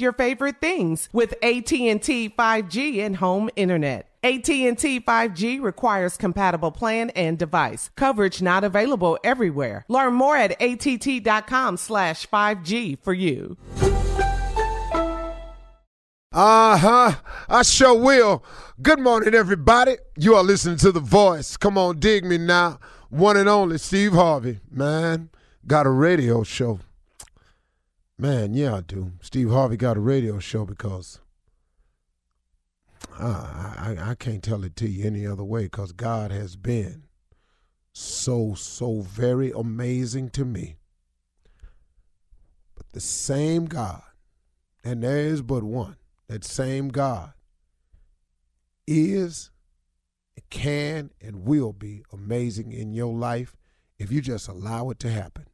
your favorite things with AT&T 5G and home internet. AT&T 5G requires compatible plan and device. Coverage not available everywhere. Learn more at att.com slash 5G for you. Uh-huh. I sure will. Good morning, everybody. You are listening to The Voice. Come on, dig me now. One and only Steve Harvey. Man, got a radio show. Man, yeah, I do. Steve Harvey got a radio show because uh, I, I can't tell it to you any other way because God has been so, so very amazing to me. But the same God, and there is but one, that same God is, can, and will be amazing in your life if you just allow it to happen.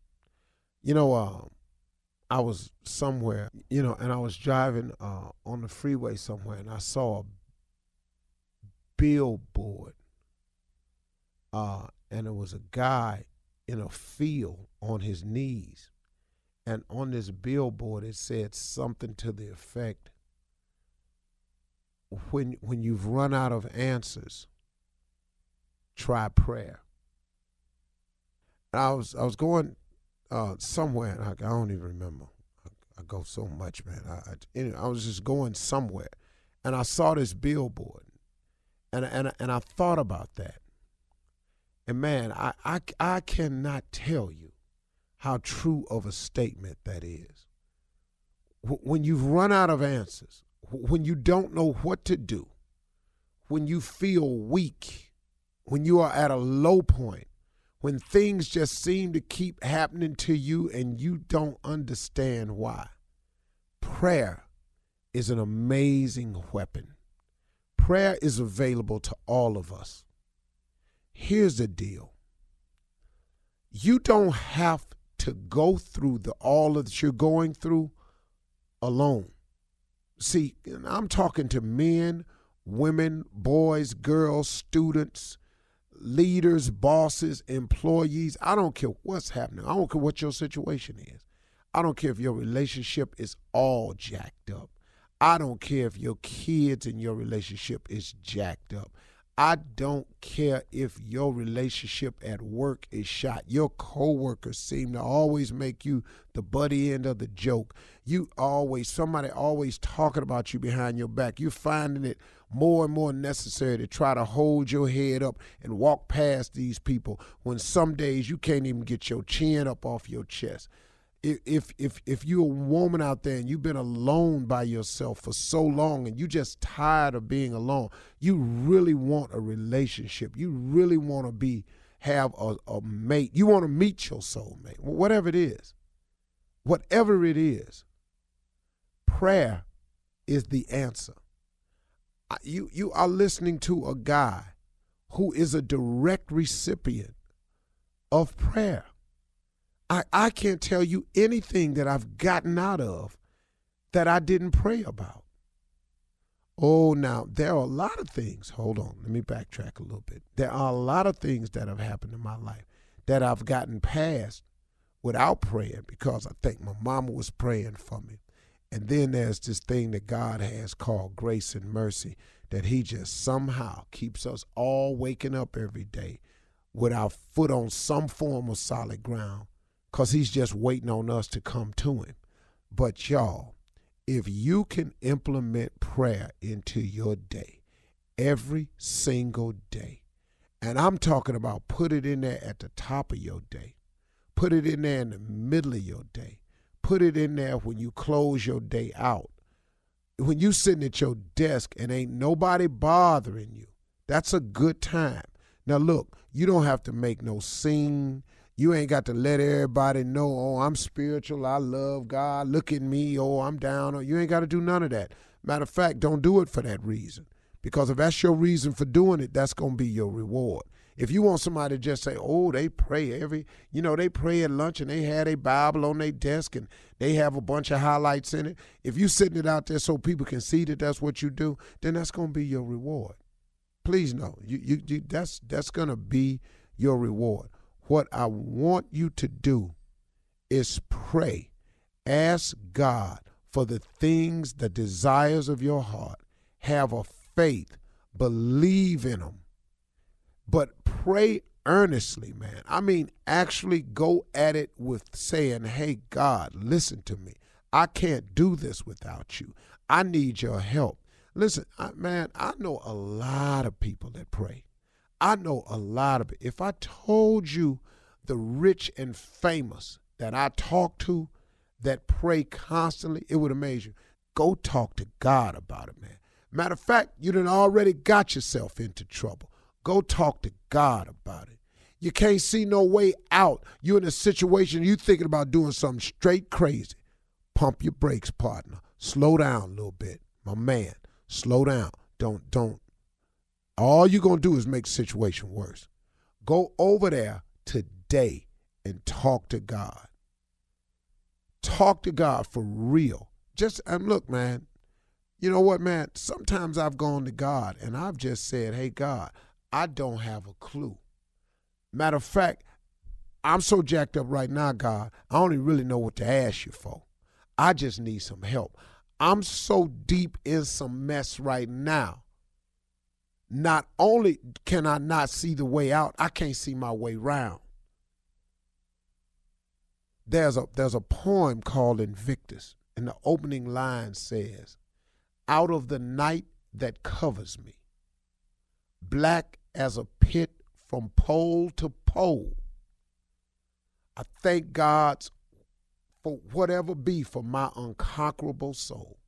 You know, um, I was somewhere, you know, and I was driving uh, on the freeway somewhere, and I saw a billboard, uh, and it was a guy in a field on his knees, and on this billboard it said something to the effect: "When when you've run out of answers, try prayer." And I was I was going uh, somewhere. I, I, don't even remember. I, I go so much, man. I, I, anyway, I was just going somewhere, and I saw this billboard, and and and I thought about that. And man, I I, I cannot tell you how true of a statement that is. When you've run out of answers, when you don't know what to do, when you feel weak, when you are at a low point when things just seem to keep happening to you and you don't understand why. Prayer is an amazing weapon. Prayer is available to all of us. Here's the deal you don't have to go through the all of that you're going through alone. See, I'm talking to men, women, boys, girls, students, leaders, bosses, employees. I don't care what's happening. I don't care what your situation is. I don't care if your relationship is all jacked up. I don't care if your kids and your relationship is jacked up. I don't care if your relationship at work is shot. Your coworkers seem to always make you the buddy end of the joke. You always somebody always talking about you behind your back. You're finding it more and more necessary to try to hold your head up and walk past these people when some days you can't even get your chin up off your chest if if if you're a woman out there and you've been alone by yourself for so long and you just tired of being alone, you really want a relationship. You really want to be have a, a mate. You want to meet your soulmate, whatever it is. Whatever it is, prayer is the answer. You you are listening to a guy who is a direct recipient of prayer. I, I can't tell you anything that I've gotten out of that I didn't pray about. Oh, now, there are a lot of things. Hold on, let me backtrack a little bit. There are a lot of things that have happened in my life that I've gotten past without praying because I think my mama was praying for me. And then there's this thing that God has called grace and mercy that He just somehow keeps us all waking up every day with our foot on some form of solid ground because he's just waiting on us to come to him. But y'all, if you can implement prayer into your day, every single day, and I'm talking about put it in there at the top of your day, put it in there in the middle of your day, put it in there when you close your day out. When you sitting at your desk and ain't nobody bothering you, that's a good time. Now look, you don't have to make no scene. You ain't got to let everybody know, oh, I'm spiritual, I love God, look at me, oh, I'm down. You ain't got to do none of that. Matter of fact, don't do it for that reason. Because if that's your reason for doing it, that's going to be your reward. If you want somebody to just say, oh, they pray every, you know, they pray at lunch and they had a Bible on their desk and they have a bunch of highlights in it. If you sitting it out there so people can see that that's what you do, then that's going to be your reward. Please know, you, you, you that's that's going to be your reward. What I want you to do is pray. Ask God for the things, the desires of your heart. Have a faith. Believe in them. But pray earnestly, man. I mean, actually go at it with saying, hey, God, listen to me. I can't do this without you. I need your help. Listen, I, man, I know a lot of people that pray. I know a lot of it. If I told you the rich and famous that I talk to that pray constantly, it would amaze you. Go talk to God about it, man. Matter of fact, you done already got yourself into trouble. Go talk to God about it. You can't see no way out. You're in a situation you thinking about doing something straight crazy. Pump your brakes, partner. Slow down a little bit, my man. Slow down. Don't don't all you're going to do is make the situation worse. Go over there today and talk to God. Talk to God for real. Just and look, man, you know what, man? Sometimes I've gone to God and I've just said, hey, God, I don't have a clue. Matter of fact, I'm so jacked up right now, God, I don't even really know what to ask you for. I just need some help. I'm so deep in some mess right now not only can I not see the way out, I can't see my way round. There's a there's a poem called Invictus, and the opening line says, Out of the night that covers me, black as a pit from pole to pole. I thank God for whatever be for my unconquerable soul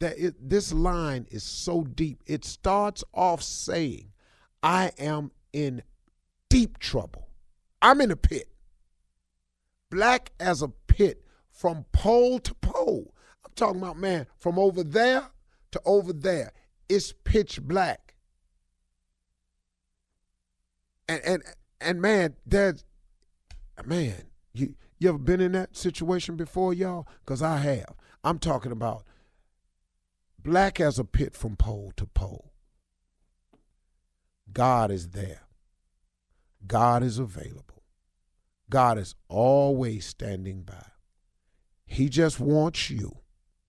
that it, this line is so deep. It starts off saying, I am in deep trouble. I'm in a pit. Black as a pit from pole to pole. I'm talking about, man, from over there to over there. It's pitch black. And and and man, there's man, you you ever been in that situation before, y'all? Because I have. I'm talking about black as a pit from pole to pole. God is there. God is available. God is always standing by. He just wants you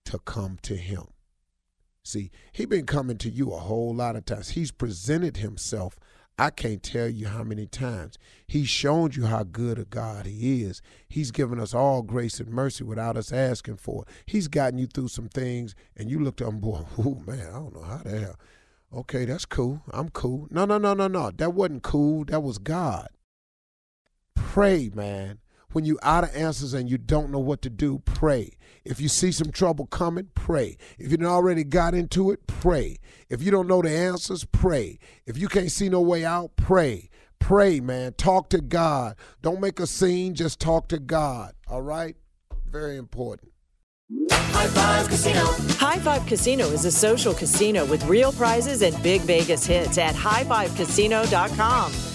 to come to him. See, he been coming to you a whole lot of times. He's presented himself. I can't tell you how many times. He's shown you how good a God he is. He's given us all grace and mercy without us asking for it. He's gotten you through some things, and you looked up and boy, oh man, I don't know how the hell. Okay, that's cool. I'm cool. No, no, no, no, no. That wasn't cool. That was God. Pray, man. When you out of answers and you don't know what to do, pray. If you see some trouble coming, pray. If you already got into it, pray. If you don't know the answers, pray. If you can't see no way out, pray. Pray, man. Talk to God. Don't make a scene, just talk to God. All right? Very important. High Five Casino. High Five Casino is a social casino with real prizes and big Vegas hits at highfivecasino.com.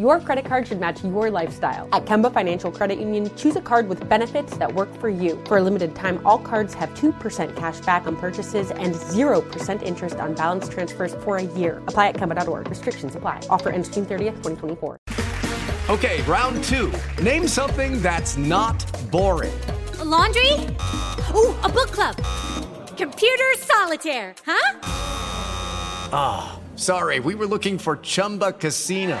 Your credit card should match your lifestyle. At Kemba Financial Credit Union, choose a card with benefits that work for you. For a limited time, all cards have 2% cash back on purchases and 0% interest on balance transfers for a year. Apply at Kemba.org. Restrictions apply. Offer ends June 30th, 2024. Okay, round two. Name something that's not boring. A laundry? Ooh, a book club. Computer solitaire, huh? Ah, oh, sorry, we were looking for Chumba Casino.